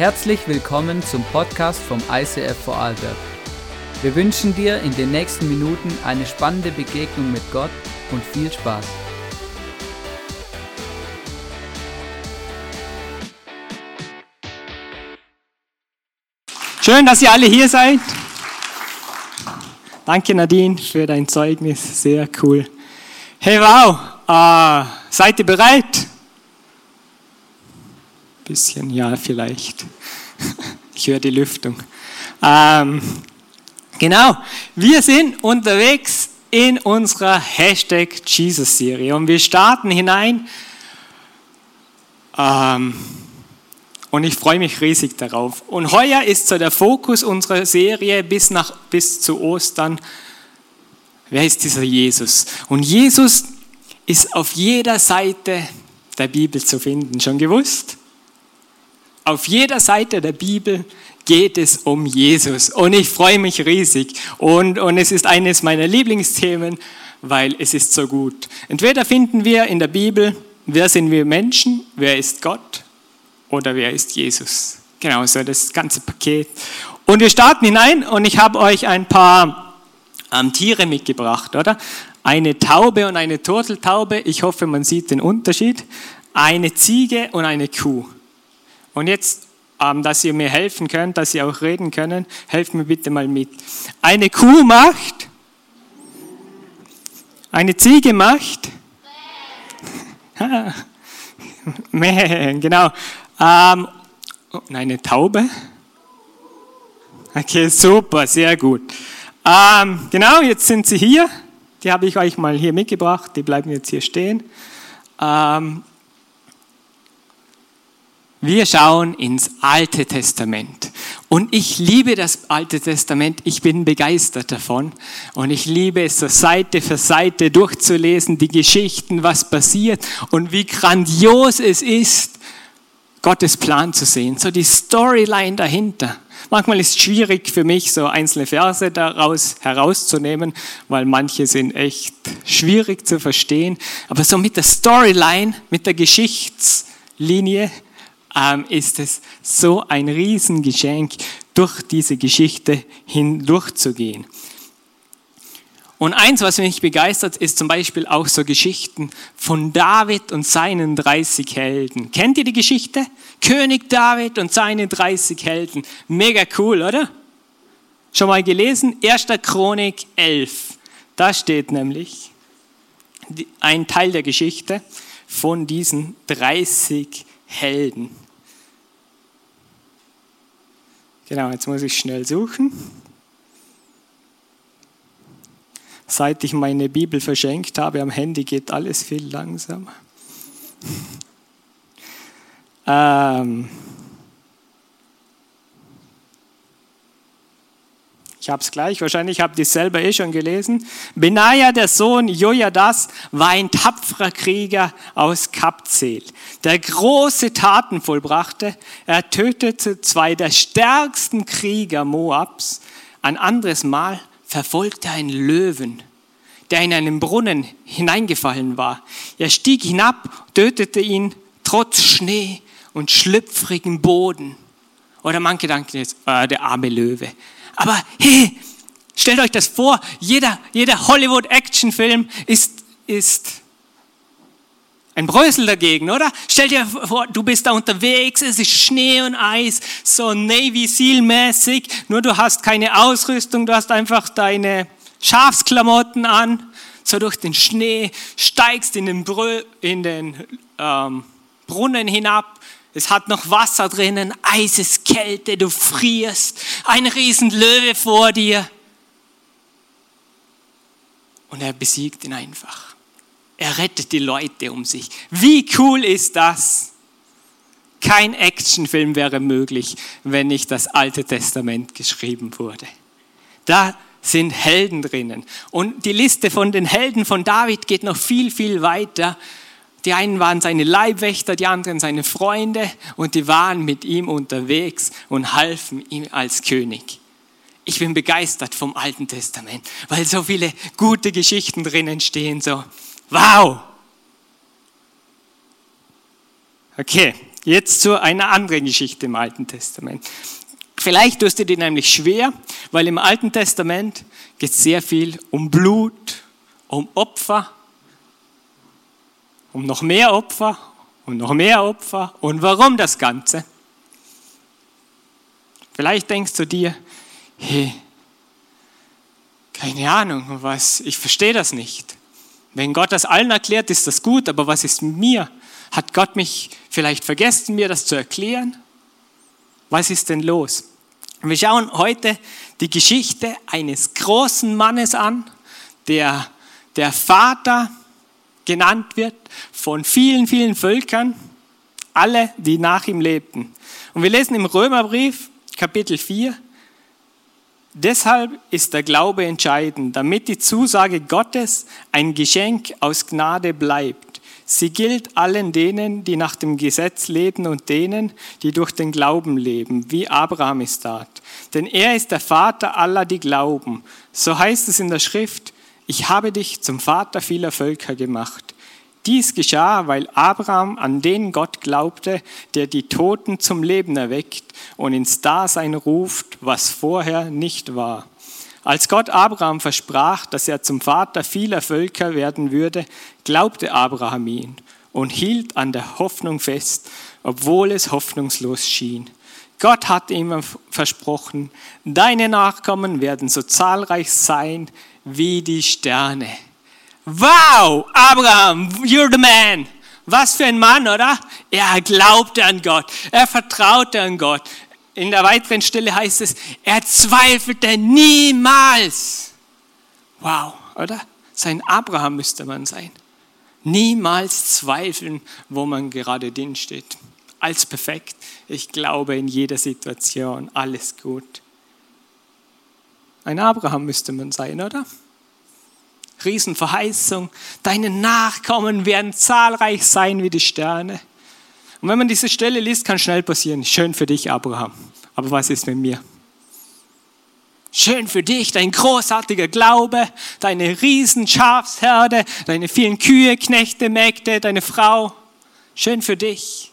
Herzlich willkommen zum Podcast vom ICF Vorarlberg. Wir wünschen dir in den nächsten Minuten eine spannende Begegnung mit Gott und viel Spaß. Schön, dass ihr alle hier seid. Danke Nadine für dein Zeugnis, sehr cool. Hey wow, äh, seid ihr bereit? Bisschen, ja vielleicht. Ich höre die Lüftung. Ähm, genau, wir sind unterwegs in unserer Hashtag Jesus-Serie und wir starten hinein. Ähm, und ich freue mich riesig darauf. Und heuer ist so der Fokus unserer Serie bis, nach, bis zu Ostern. Wer ist dieser Jesus? Und Jesus ist auf jeder Seite der Bibel zu finden. Schon gewusst? Auf jeder Seite der Bibel geht es um Jesus. Und ich freue mich riesig. Und, und es ist eines meiner Lieblingsthemen, weil es ist so gut. Entweder finden wir in der Bibel, wer sind wir Menschen, wer ist Gott oder wer ist Jesus. Genau, so das ganze Paket. Und wir starten hinein und ich habe euch ein paar ähm, Tiere mitgebracht, oder? Eine Taube und eine Turteltaube. Ich hoffe, man sieht den Unterschied. Eine Ziege und eine Kuh. Und jetzt, ähm, dass ihr mir helfen könnt, dass ihr auch reden können, helft mir bitte mal mit. Eine Kuh macht, eine Ziege macht, genau, ähm, eine Taube. Okay, super, sehr gut. Ähm, genau, jetzt sind sie hier. Die habe ich euch mal hier mitgebracht. Die bleiben jetzt hier stehen. Ähm, wir schauen ins Alte Testament. Und ich liebe das Alte Testament. Ich bin begeistert davon. Und ich liebe es so Seite für Seite durchzulesen, die Geschichten, was passiert und wie grandios es ist, Gottes Plan zu sehen. So die Storyline dahinter. Manchmal ist es schwierig für mich, so einzelne Verse daraus herauszunehmen, weil manche sind echt schwierig zu verstehen. Aber so mit der Storyline, mit der Geschichtslinie, ähm, ist es so ein Riesengeschenk, durch diese Geschichte hindurchzugehen. Und eins, was mich begeistert, ist zum Beispiel auch so Geschichten von David und seinen 30 Helden. Kennt ihr die Geschichte? König David und seine 30 Helden. Mega cool, oder? Schon mal gelesen? 1. Chronik 11. Da steht nämlich ein Teil der Geschichte von diesen 30 Helden. Genau, jetzt muss ich schnell suchen. Seit ich meine Bibel verschenkt habe am Handy, geht alles viel langsamer. Ähm ich habe es gleich, wahrscheinlich habt ihr es selber eh schon gelesen. Benaja, der Sohn Jojadas, war ein tapferer Krieger aus Kapzel, der große Taten vollbrachte. Er tötete zwei der stärksten Krieger Moabs. Ein anderes Mal verfolgte einen Löwen, der in einen Brunnen hineingefallen war. Er stieg hinab, tötete ihn trotz Schnee und schlüpfrigem Boden. Oder manche denken jetzt, äh, der arme Löwe. Aber hey, stellt euch das vor, jeder, jeder Hollywood-Actionfilm ist, ist ein Brösel dagegen, oder? Stell dir vor, du bist da unterwegs, es ist Schnee und Eis, so Navy Seal mäßig, nur du hast keine Ausrüstung, du hast einfach deine Schafsklamotten an, so durch den Schnee, steigst in den, Brö in den ähm, Brunnen hinab, es hat noch Wasser drinnen, Eiseskälte, du frierst, ein Riesenlöwe vor dir. Und er besiegt ihn einfach. Er rettet die Leute um sich. Wie cool ist das? Kein Actionfilm wäre möglich, wenn nicht das Alte Testament geschrieben wurde. Da sind Helden drinnen. Und die Liste von den Helden von David geht noch viel, viel weiter. Die einen waren seine Leibwächter, die anderen seine Freunde und die waren mit ihm unterwegs und halfen ihm als König. Ich bin begeistert vom Alten Testament, weil so viele gute Geschichten drinnen stehen, so Wow! Okay, Jetzt zu einer anderen Geschichte im Alten Testament. Vielleicht tust du dir nämlich schwer, weil im Alten Testament geht es sehr viel um Blut, um Opfer, um noch mehr Opfer und noch mehr Opfer. Und warum das Ganze? Vielleicht denkst du dir, hey, keine Ahnung, was, ich verstehe das nicht. Wenn Gott das allen erklärt, ist das gut, aber was ist mit mir? Hat Gott mich vielleicht vergessen, mir das zu erklären? Was ist denn los? Wir schauen heute die Geschichte eines großen Mannes an, der der Vater genannt wird von vielen, vielen Völkern, alle, die nach ihm lebten. Und wir lesen im Römerbrief Kapitel 4, Deshalb ist der Glaube entscheidend, damit die Zusage Gottes ein Geschenk aus Gnade bleibt. Sie gilt allen denen, die nach dem Gesetz leben und denen, die durch den Glauben leben, wie Abraham es tat. Denn er ist der Vater aller, die glauben. So heißt es in der Schrift, ich habe dich zum Vater vieler Völker gemacht. Dies geschah, weil Abraham an den Gott glaubte, der die Toten zum Leben erweckt und ins Dasein ruft, was vorher nicht war. Als Gott Abraham versprach, dass er zum Vater vieler Völker werden würde, glaubte Abraham ihn und hielt an der Hoffnung fest, obwohl es hoffnungslos schien. Gott hat ihm versprochen, deine Nachkommen werden so zahlreich sein wie die Sterne. Wow, Abraham, you're the man. Was für ein Mann, oder? Er glaubte an Gott, er vertraute an Gott, in der weiteren Stelle heißt es, er zweifelte niemals. Wow, oder? Sein Abraham müsste man sein. Niemals zweifeln, wo man gerade drin steht. Als perfekt. Ich glaube in jeder Situation, alles gut. Ein Abraham müsste man sein, oder? Riesenverheißung. Deine Nachkommen werden zahlreich sein wie die Sterne. Und wenn man diese Stelle liest, kann schnell passieren, schön für dich, Abraham. Aber was ist mit mir? Schön für dich, dein großartiger Glaube, deine riesen Schafsherde, deine vielen Kühe, Knechte, Mägde, deine Frau. Schön für dich.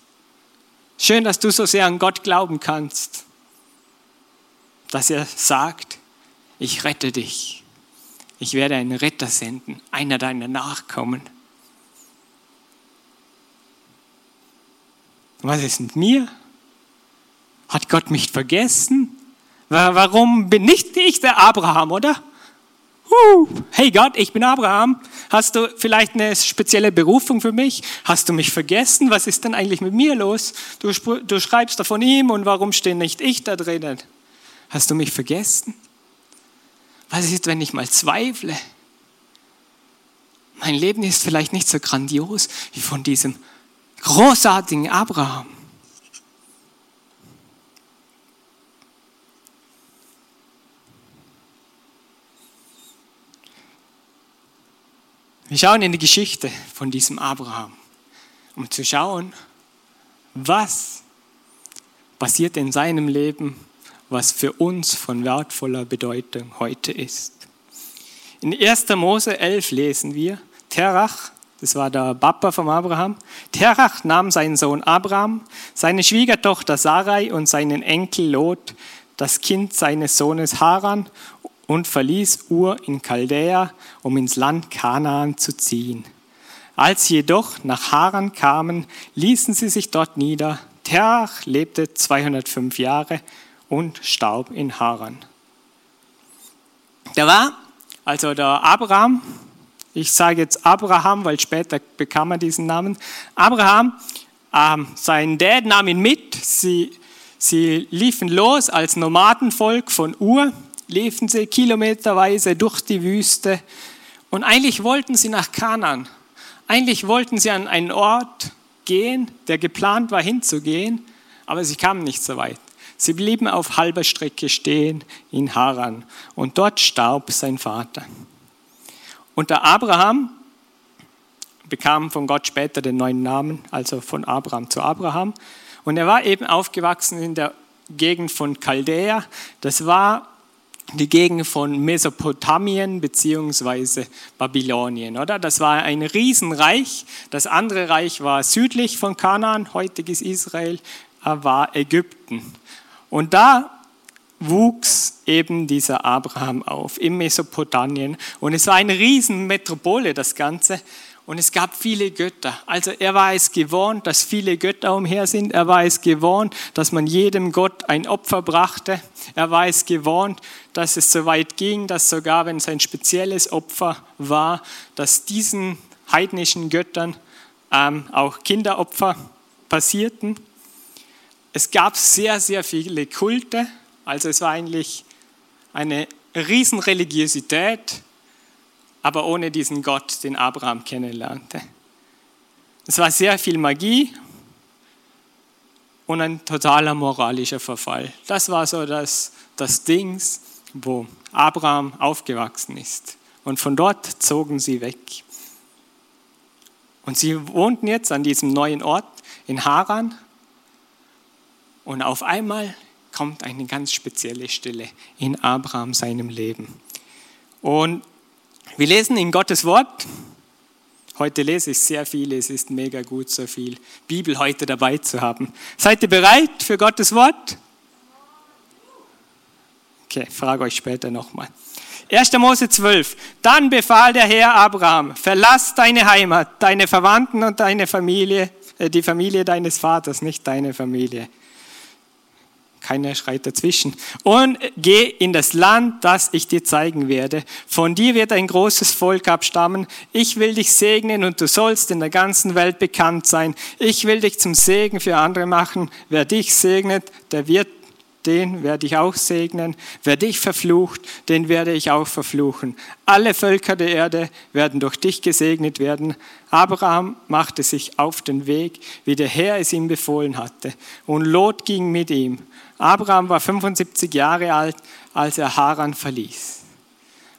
Schön, dass du so sehr an Gott glauben kannst, dass er sagt, ich rette dich. Ich werde einen Retter senden, einer deiner Nachkommen. Was ist mit mir? Hat Gott mich vergessen? Warum bin nicht ich der Abraham, oder? Hey Gott, ich bin Abraham. Hast du vielleicht eine spezielle Berufung für mich? Hast du mich vergessen? Was ist denn eigentlich mit mir los? Du, du schreibst da von ihm und warum stehe nicht ich da drinnen? Hast du mich vergessen? Was ist, wenn ich mal zweifle? Mein Leben ist vielleicht nicht so grandios wie von diesem großartigen Abraham. Wir schauen in die Geschichte von diesem Abraham, um zu schauen, was passiert in seinem Leben, was für uns von wertvoller Bedeutung heute ist. In 1. Mose 11 lesen wir, Terach, das war der Papa von Abraham. Terach nahm seinen Sohn Abraham, seine Schwiegertochter Sarai und seinen Enkel Lot, das Kind seines Sohnes Haran, und verließ Ur in Chaldea, um ins Land Kanaan zu ziehen. Als sie jedoch nach Haran kamen, ließen sie sich dort nieder. Terach lebte 205 Jahre und starb in Haran. Da war also der Abraham, ich sage jetzt Abraham, weil später bekam er diesen Namen. Abraham, äh, sein Dad nahm ihn mit. Sie, sie liefen los als Nomadenvolk von Ur, liefen sie kilometerweise durch die Wüste. Und eigentlich wollten sie nach Kanan. Eigentlich wollten sie an einen Ort gehen, der geplant war hinzugehen, aber sie kamen nicht so weit. Sie blieben auf halber Strecke stehen in Haran und dort starb sein Vater. Und der Abraham bekam von Gott später den neuen Namen, also von Abraham zu Abraham. Und er war eben aufgewachsen in der Gegend von Chaldea. Das war die Gegend von Mesopotamien bzw. Babylonien, oder? Das war ein Riesenreich. Das andere Reich war südlich von Kanaan, heutiges Israel, war Ägypten. Und da wuchs eben dieser Abraham auf, im Mesopotamien. Und es war eine Riesenmetropole, das Ganze. Und es gab viele Götter. Also er war es gewohnt, dass viele Götter umher sind. Er war es gewohnt, dass man jedem Gott ein Opfer brachte. Er war es gewohnt, dass es so weit ging, dass sogar wenn es ein spezielles Opfer war, dass diesen heidnischen Göttern ähm, auch Kinderopfer passierten. Es gab sehr, sehr viele Kulte. Also es war eigentlich eine Riesenreligiosität aber ohne diesen Gott, den Abraham kennenlernte. Es war sehr viel Magie und ein totaler moralischer Verfall. Das war so das, das Ding, wo Abraham aufgewachsen ist. Und von dort zogen sie weg. Und sie wohnten jetzt an diesem neuen Ort in Haran. Und auf einmal kommt eine ganz spezielle Stille in Abraham seinem Leben. Und wir lesen in Gottes Wort. Heute lese ich sehr viel, es ist mega gut, so viel Bibel heute dabei zu haben. Seid ihr bereit für Gottes Wort? Okay, frage euch später nochmal. 1. Mose 12. Dann befahl der Herr Abraham, verlass deine Heimat, deine Verwandten und deine Familie, äh, die Familie deines Vaters, nicht deine Familie keiner schreit dazwischen. Und geh in das Land, das ich dir zeigen werde. Von dir wird ein großes Volk abstammen. Ich will dich segnen und du sollst in der ganzen Welt bekannt sein. Ich will dich zum Segen für andere machen. Wer dich segnet, der wird den werde ich auch segnen. Wer dich verflucht, den werde ich auch verfluchen. Alle Völker der Erde werden durch dich gesegnet werden. Abraham machte sich auf den Weg, wie der Herr es ihm befohlen hatte. Und Lot ging mit ihm. Abraham war 75 Jahre alt, als er Haran verließ.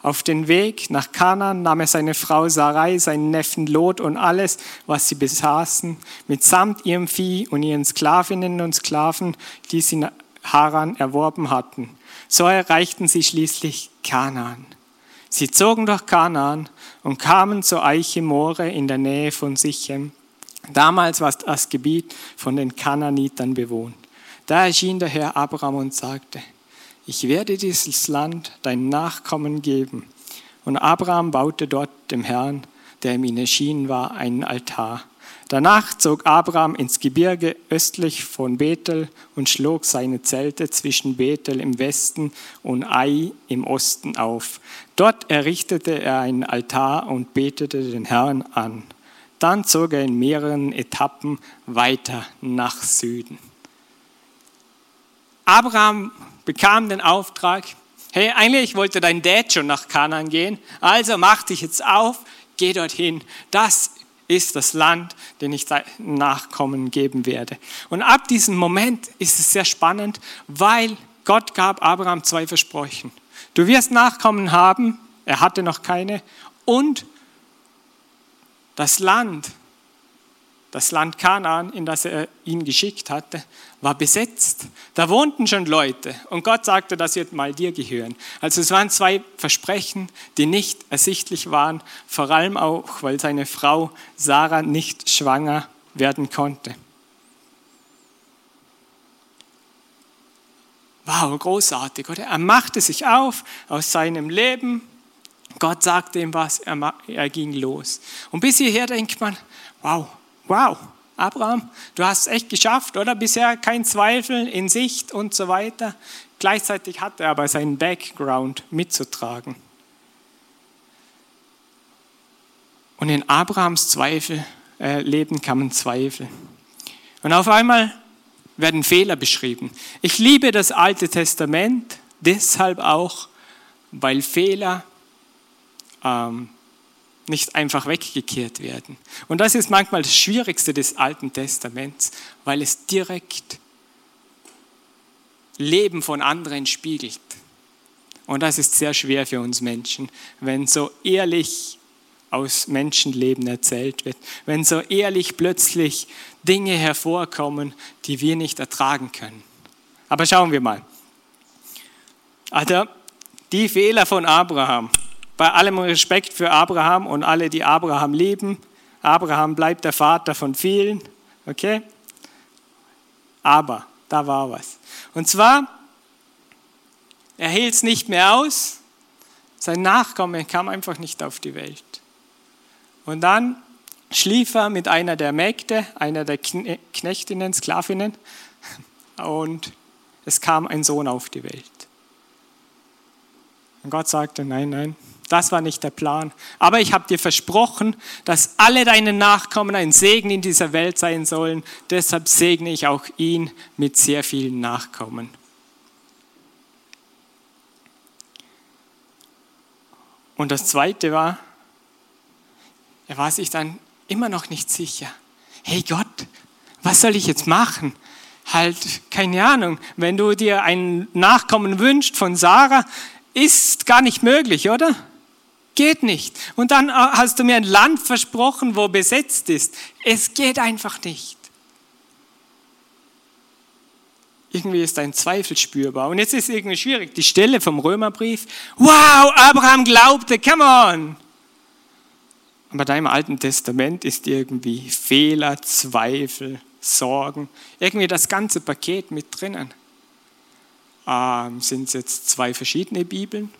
Auf den Weg nach Kanaan nahm er seine Frau Sarai, seinen Neffen Lot und alles, was sie besaßen, mitsamt ihrem Vieh und ihren Sklavinnen und Sklaven, die sie Haran erworben hatten. So erreichten sie schließlich Kanaan. Sie zogen durch Kanaan und kamen zur Eiche More in der Nähe von Sichem. Damals war das Gebiet von den Kanaanitern bewohnt. Da erschien der Herr Abraham und sagte, ich werde dieses Land deinen Nachkommen geben. Und Abraham baute dort dem Herrn, der ihm erschienen war, einen Altar. Danach zog Abraham ins Gebirge östlich von Bethel und schlug seine Zelte zwischen Bethel im Westen und Ai im Osten auf. Dort errichtete er einen Altar und betete den Herrn an. Dann zog er in mehreren Etappen weiter nach Süden. Abraham bekam den Auftrag, hey, eigentlich wollte dein Dad schon nach Kanaan gehen, also mach dich jetzt auf, geh dorthin. Das ist das Land, den ich Nachkommen geben werde. Und ab diesem Moment ist es sehr spannend, weil Gott gab Abraham zwei Versprechen. Du wirst Nachkommen haben, er hatte noch keine, und das Land, das Land Kanaan, in das er ihn geschickt hatte, war besetzt. Da wohnten schon Leute und Gott sagte, das wird mal dir gehören. Also es waren zwei Versprechen, die nicht ersichtlich waren, vor allem auch, weil seine Frau Sarah nicht schwanger werden konnte. Wow, großartig, oder? Er machte sich auf aus seinem Leben. Gott sagte ihm was, er, ging los. Und bis hierher denkt man, wow, wow, Abraham, du hast es echt geschafft, oder? Bisher kein Zweifel in Sicht und so weiter. Gleichzeitig hat er aber seinen Background mitzutragen. Und in Abrahams Zweifel, äh, Leben kamen Zweifel. Und auf einmal werden Fehler beschrieben. Ich liebe das Alte Testament deshalb auch, weil Fehler ähm, nicht einfach weggekehrt werden. Und das ist manchmal das Schwierigste des Alten Testaments, weil es direkt Leben von anderen spiegelt. Und das ist sehr schwer für uns Menschen, wenn so ehrlich aus Menschenleben erzählt wird, wenn so ehrlich plötzlich Dinge hervorkommen, die wir nicht ertragen können. Aber schauen wir mal. Also die Fehler von Abraham. Bei allem Respekt für Abraham und alle, die Abraham lieben. Abraham bleibt der Vater von vielen. Okay? Aber da war was. Und zwar, er hielt es nicht mehr aus. Sein Nachkomme kam einfach nicht auf die Welt. Und dann schlief er mit einer der Mägde, einer der Knechtinnen, Sklavinnen, und es kam ein Sohn auf die Welt. Und Gott sagte, nein, nein, das war nicht der Plan. Aber ich habe dir versprochen, dass alle deine Nachkommen ein Segen in dieser Welt sein sollen. Deshalb segne ich auch ihn mit sehr vielen Nachkommen. Und das Zweite war, er war sich dann immer noch nicht sicher. Hey Gott, was soll ich jetzt machen? Halt, keine Ahnung, wenn du dir ein Nachkommen wünschst von Sarah, ist gar nicht möglich, oder? Geht nicht. Und dann äh, hast du mir ein Land versprochen, wo besetzt ist. Es geht einfach nicht. Irgendwie ist ein Zweifel spürbar. Und jetzt ist es irgendwie schwierig. Die Stelle vom Römerbrief. Wow, Abraham glaubte, come on. Aber da im Alten Testament ist irgendwie Fehler, Zweifel, Sorgen, irgendwie das ganze Paket mit drinnen. Ähm, Sind es jetzt zwei verschiedene Bibeln?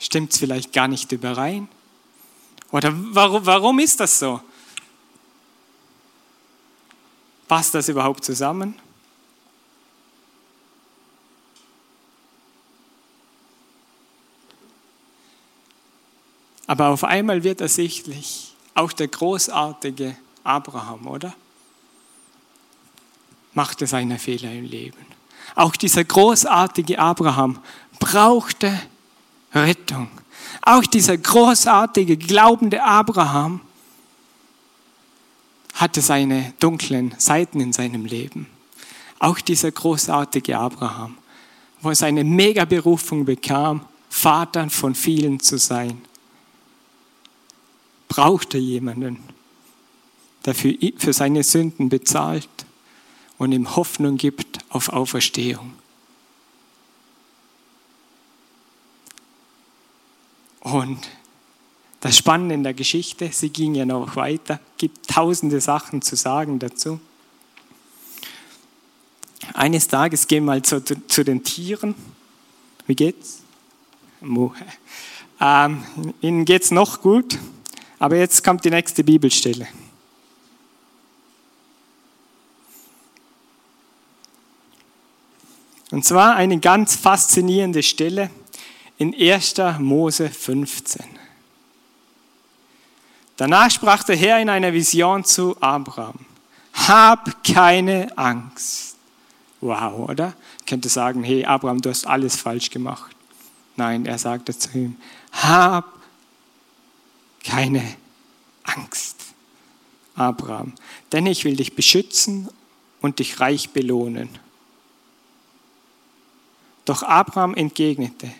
Stimmt es vielleicht gar nicht überein? Oder warum, warum ist das so? Passt das überhaupt zusammen? Aber auf einmal wird ersichtlich, auch der großartige Abraham, oder? Machte seine Fehler im Leben. Auch dieser großartige Abraham brauchte Rettung. Auch dieser großartige, glaubende Abraham hatte seine dunklen Seiten in seinem Leben. Auch dieser großartige Abraham, wo er seine Mega-Berufung bekam, Vater von vielen zu sein braucht er jemanden, der für, für seine Sünden bezahlt und ihm Hoffnung gibt auf Auferstehung. Und das Spannende in der Geschichte, sie ging ja noch weiter, gibt tausende Sachen zu sagen dazu. Eines Tages gehen wir zu, zu den Tieren. Wie geht's? Ähm, ihnen geht's noch gut. Aber jetzt kommt die nächste Bibelstelle. Und zwar eine ganz faszinierende Stelle in 1. Mose 15. Danach sprach der Herr in einer Vision zu Abraham, hab keine Angst. Wow, oder? Ich könnte sagen, hey Abraham, du hast alles falsch gemacht. Nein, er sagte zu ihm, hab keine Angst, Abraham, denn ich will dich beschützen und dich reich belohnen. Doch Abraham entgegnete,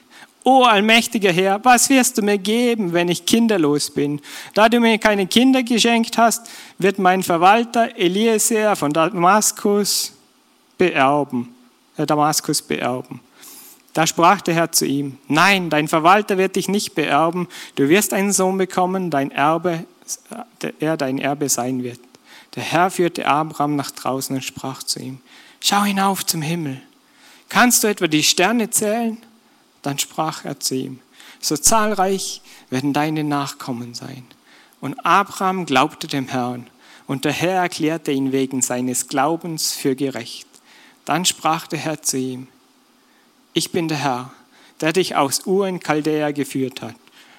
O allmächtiger Herr, was wirst du mir geben, wenn ich kinderlos bin? Da du mir keine Kinder geschenkt hast, wird mein Verwalter Eliezer von Damaskus beerben, äh Damaskus beerben. Da sprach der Herr zu ihm, nein, dein Verwalter wird dich nicht beerben, du wirst einen Sohn bekommen, dein Erbe, er dein Erbe sein wird. Der Herr führte Abraham nach draußen und sprach zu ihm, schau hinauf zum Himmel. Kannst du etwa die Sterne zählen? Dann sprach er zu ihm, so zahlreich werden deine Nachkommen sein. Und Abraham glaubte dem Herrn, und der Herr erklärte ihn wegen seines Glaubens für gerecht. Dann sprach der Herr zu ihm, ich bin der Herr, der dich aus Ur in Chaldea geführt hat,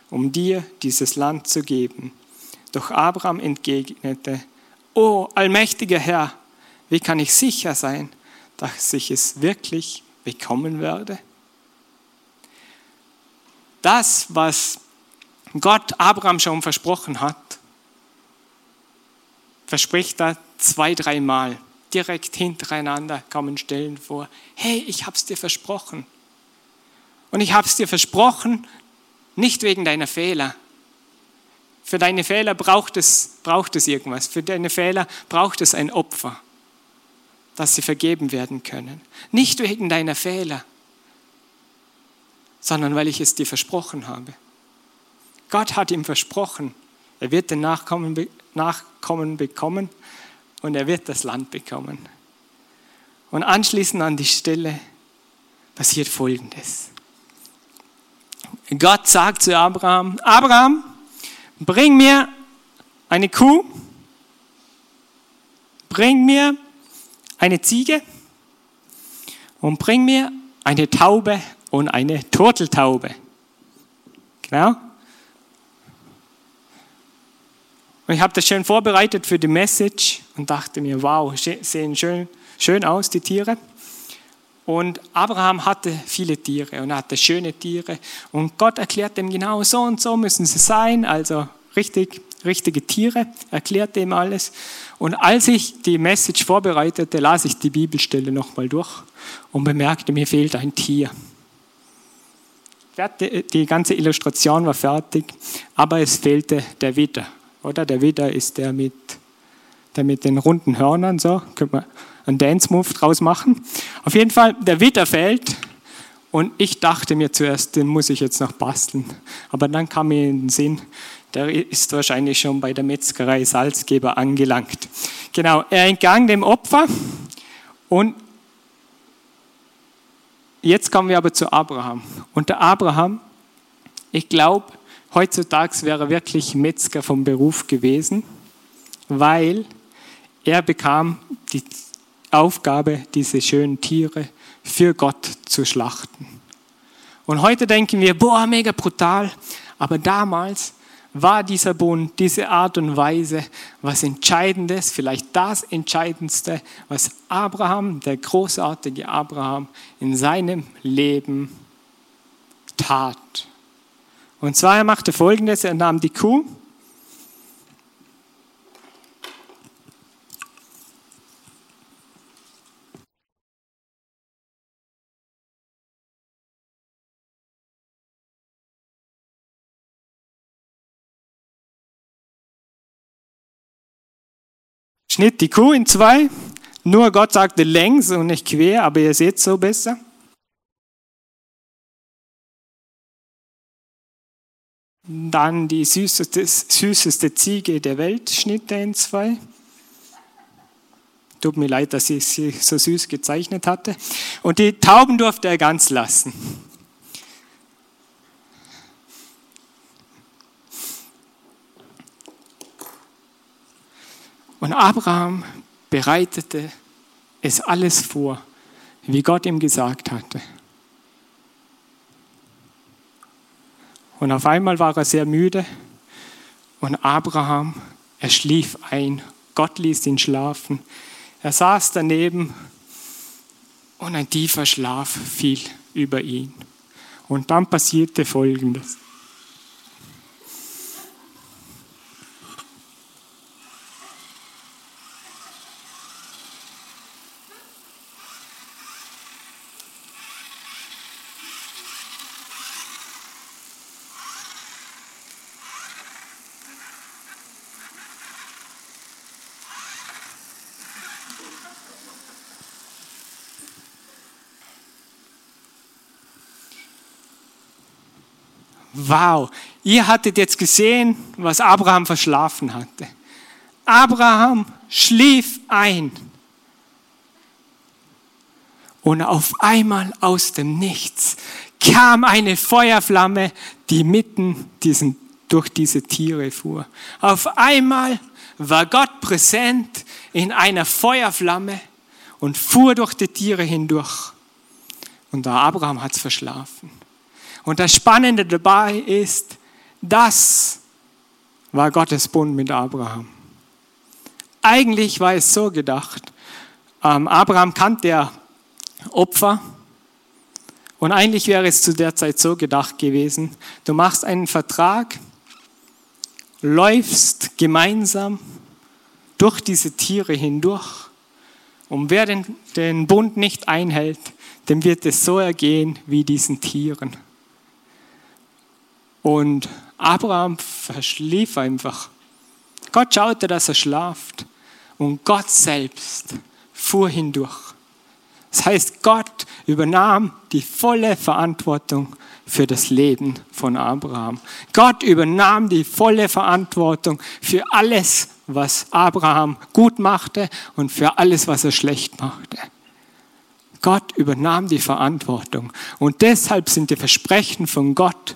um dir dieses Land zu geben. Doch Abraham entgegnete, O allmächtiger Herr, wie kann ich sicher sein, dass ich es wirklich bekommen werde? Das, was Gott Abraham schon versprochen hat, verspricht er zwei, dreimal direkt hintereinander kommen Stellen vor. Hey, ich habe es dir versprochen. Und ich habe es dir versprochen, nicht wegen deiner Fehler. Für deine Fehler braucht es, braucht es irgendwas. Für deine Fehler braucht es ein Opfer, dass sie vergeben werden können. Nicht wegen deiner Fehler, sondern weil ich es dir versprochen habe. Gott hat ihm versprochen, er wird den Nachkommen, Nachkommen bekommen und er wird das Land bekommen. Und anschließend an die Stelle passiert Folgendes. Gott sagt zu Abraham, Abraham, bring mir eine Kuh, bring mir eine Ziege und bring mir eine Taube und eine Turteltaube. Genau. Und ich habe das schön vorbereitet für die Message und dachte mir, wow, sehen schön, schön aus, die Tiere. Und Abraham hatte viele Tiere und er hatte schöne Tiere. Und Gott erklärt ihm genau, so und so müssen sie sein, also richtig, richtige Tiere, erklärt ihm alles. Und als ich die Message vorbereitete, las ich die Bibelstelle nochmal durch und bemerkte, mir fehlt ein Tier. Die ganze Illustration war fertig, aber es fehlte der Widder. Oder der Widder ist der mit, der mit den runden Hörnern, so, könnte man einen Dance-Move draus machen. Auf jeden Fall, der Widder fällt und ich dachte mir zuerst, den muss ich jetzt noch basteln. Aber dann kam mir in den Sinn, der ist wahrscheinlich schon bei der Metzgerei Salzgeber angelangt. Genau, er entgang dem Opfer und jetzt kommen wir aber zu Abraham. Und der Abraham, ich glaube, heutzutage wäre er wirklich Metzger vom Beruf gewesen, weil er bekam die Aufgabe, diese schönen Tiere für Gott zu schlachten. Und heute denken wir, boah, mega brutal. Aber damals war dieser Bund, diese Art und Weise was Entscheidendes, vielleicht das Entscheidendste, was Abraham, der großartige Abraham, in seinem Leben tat. Und zwar er machte Folgendes, er nahm die Kuh, schnitt die Kuh in zwei. Nur Gott sagte längs und nicht quer, aber ihr seht so besser. Dann die süßeste, süßeste Ziege der Welt schnitt er in zwei. Tut mir leid, dass ich sie so süß gezeichnet hatte. Und die Tauben durfte er ganz lassen. Und Abraham bereitete es alles vor, wie Gott ihm gesagt hatte. Und auf einmal war er sehr müde und Abraham, er schlief ein. Gott ließ ihn schlafen. Er saß daneben und ein tiefer Schlaf fiel über ihn. Und dann passierte Folgendes. Wow, ihr hattet jetzt gesehen, was Abraham verschlafen hatte. Abraham schlief ein. Und auf einmal aus dem Nichts kam eine Feuerflamme, die mitten diesen, durch diese Tiere fuhr. Auf einmal war Gott präsent in einer Feuerflamme und fuhr durch die Tiere hindurch. Und der Abraham hat es verschlafen. Und das Spannende dabei ist, das war Gottes Bund mit Abraham. Eigentlich war es so gedacht, ähm, Abraham kannte ja Opfer und eigentlich wäre es zu der Zeit so gedacht gewesen, du machst einen Vertrag, läufst gemeinsam durch diese Tiere hindurch und wer den, den Bund nicht einhält, dem wird es so ergehen wie diesen Tieren. Und Abraham verschlief einfach. Gott schaute, dass er schlaft. Und Gott selbst fuhr hindurch. Das heißt, Gott übernahm die volle Verantwortung für das Leben von Abraham. Gott übernahm die volle Verantwortung für alles, was Abraham gut machte und für alles, was er schlecht machte. Gott übernahm die Verantwortung. Und deshalb sind die Versprechen von Gott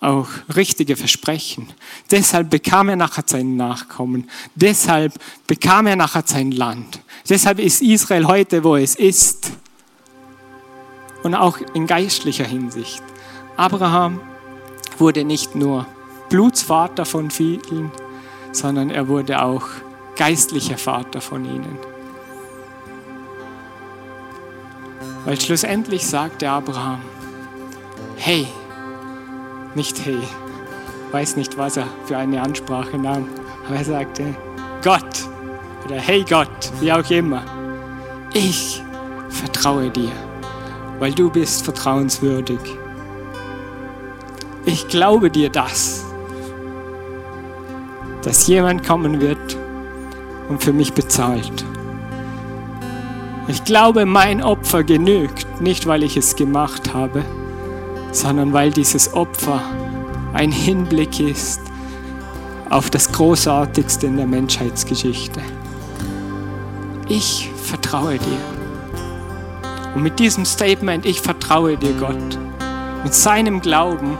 auch richtige Versprechen. Deshalb bekam er nachher seinen Nachkommen. Deshalb bekam er nachher sein Land. Deshalb ist Israel heute, wo es ist. Und auch in geistlicher Hinsicht. Abraham wurde nicht nur Blutsvater von vielen, sondern er wurde auch geistlicher Vater von ihnen. Weil schlussendlich sagte Abraham, hey, nicht hey, weiß nicht, was er für eine Ansprache nahm, aber er sagte, Gott oder hey Gott, wie auch immer, ich vertraue dir, weil du bist vertrauenswürdig. Ich glaube dir das, dass jemand kommen wird und für mich bezahlt. Ich glaube, mein Opfer genügt, nicht weil ich es gemacht habe, sondern weil dieses Opfer ein Hinblick ist auf das Großartigste in der Menschheitsgeschichte. Ich vertraue dir. Und mit diesem Statement, ich vertraue dir Gott, mit seinem Glauben,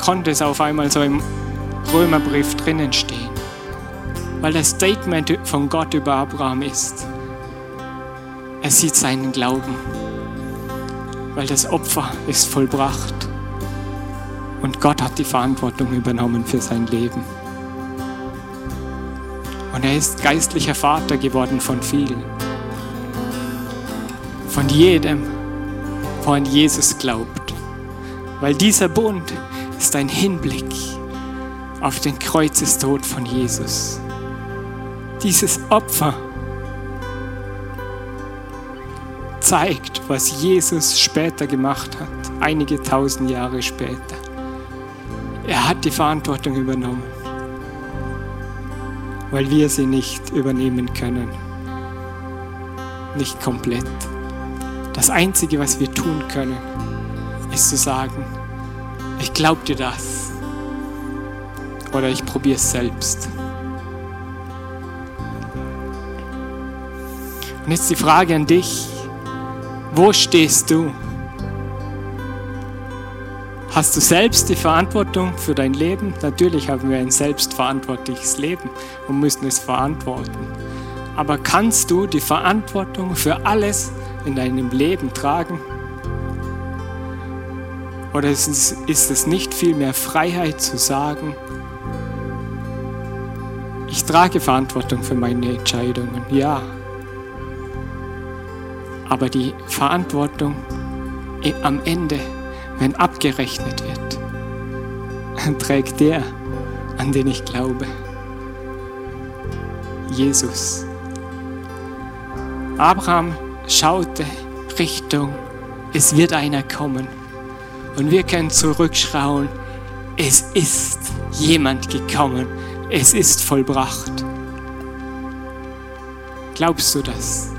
konnte es auf einmal so im Römerbrief drinnen stehen. Weil das Statement von Gott über Abraham ist, er sieht seinen Glauben, weil das Opfer ist vollbracht und Gott hat die Verantwortung übernommen für sein Leben. Und er ist geistlicher Vater geworden von vielen. Von jedem, wo an Jesus glaubt. Weil dieser Bund ist ein Hinblick auf den Kreuzestod von Jesus dieses Opfer zeigt, was Jesus später gemacht hat, einige tausend Jahre später. Er hat die Verantwortung übernommen, weil wir sie nicht übernehmen können. Nicht komplett. Das Einzige, was wir tun können, ist zu sagen, ich glaube dir das. Oder ich probiere es selbst. Und jetzt die Frage an dich, wo stehst du? Hast du selbst die Verantwortung für dein Leben? Natürlich haben wir ein selbstverantwortliches Leben und müssen es verantworten. Aber kannst du die Verantwortung für alles in deinem Leben tragen? Oder ist es nicht viel mehr Freiheit zu sagen, ich trage Verantwortung für meine Entscheidungen, ja, aber die Verantwortung am Ende, wenn abgerechnet wird, trägt der, an den ich glaube. Jesus. Abraham schaute Richtung, es wird einer kommen. Und wir können zurückschauen, es ist jemand gekommen, es ist vollbracht. Glaubst du das?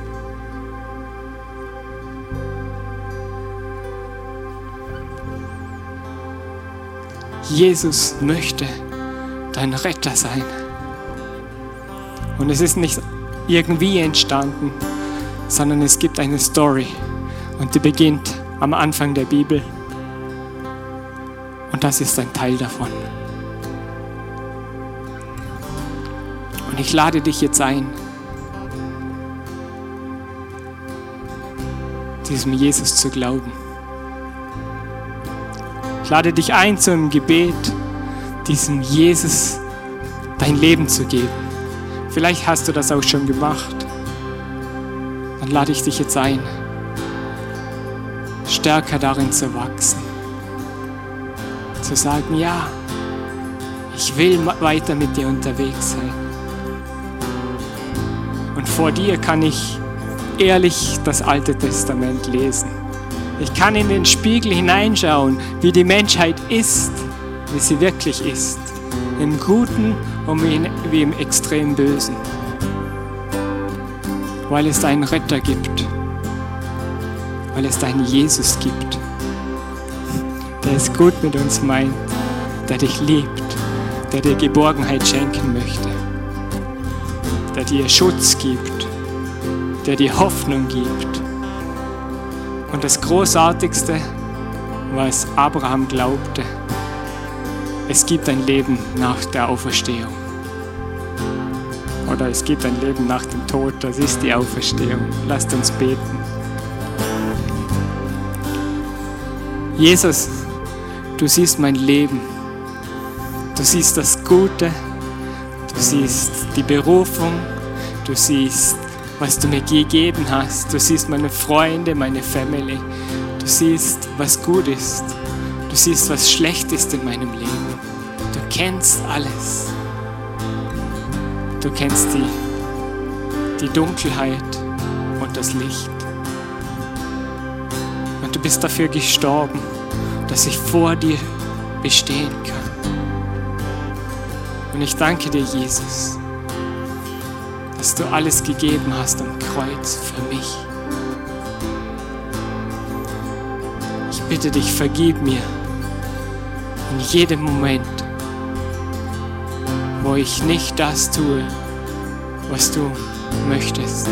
Jesus möchte dein Retter sein. Und es ist nicht irgendwie entstanden, sondern es gibt eine Story und die beginnt am Anfang der Bibel. Und das ist ein Teil davon. Und ich lade dich jetzt ein, diesem Jesus zu glauben. Lade dich ein zum Gebet, diesem Jesus dein Leben zu geben. Vielleicht hast du das auch schon gemacht. Dann lade ich dich jetzt ein, stärker darin zu wachsen. Zu sagen, ja, ich will weiter mit dir unterwegs sein. Und vor dir kann ich ehrlich das Alte Testament lesen. Ich kann in den Spiegel hineinschauen, wie die Menschheit ist, wie sie wirklich ist. Im Guten und wie im extrem Bösen. Weil es einen Retter gibt. weil es deinen Jesus gibt, der es gut mit uns meint, der dich liebt, der dir Geborgenheit schenken möchte, der dir Schutz gibt, der dir Hoffnung gibt. Und das Großartigste, was Abraham glaubte, es gibt ein Leben nach der Auferstehung. Oder es gibt ein Leben nach dem Tod, das ist die Auferstehung. Lasst uns beten. Jesus, du siehst mein Leben. Du siehst das Gute. Du siehst die Berufung. Du siehst, was du mir gegeben hast. Du siehst meine Freunde, meine Family. Du siehst, was gut ist. Du siehst, was schlecht ist in meinem Leben. Du kennst alles. Du kennst die, die Dunkelheit und das Licht. Und du bist dafür gestorben, dass ich vor dir bestehen kann. Und ich danke dir, Jesus, dass du alles gegeben hast am Kreuz für mich. Ich bitte dich, vergib mir in jedem Moment, wo ich nicht das tue, was du möchtest.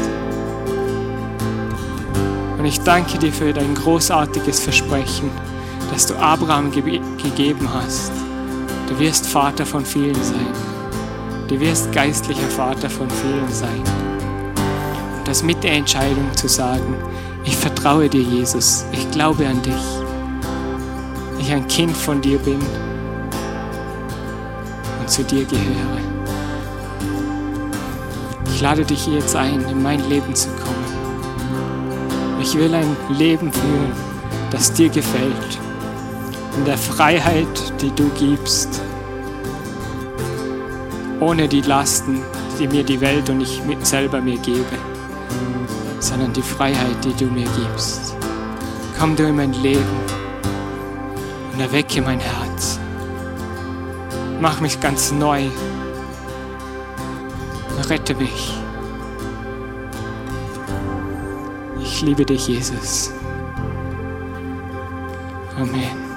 Und ich danke dir für dein großartiges Versprechen, das du Abraham ge gegeben hast. Du wirst Vater von vielen sein. Du wirst geistlicher Vater von vielen sein. Und das mit der Entscheidung zu sagen, ich vertraue dir, Jesus, ich glaube an dich, ich ein Kind von dir bin und zu dir gehöre. Ich lade dich jetzt ein, in mein Leben zu kommen. Ich will ein Leben führen, das dir gefällt, in der Freiheit, die du gibst, ohne die Lasten, die mir die Welt und ich selber mir gebe, sondern die Freiheit, die du mir gibst. Komm du in mein Leben und erwecke mein Herz. Mach mich ganz neu. Rette mich. Ich liebe dich, Jesus. Amen.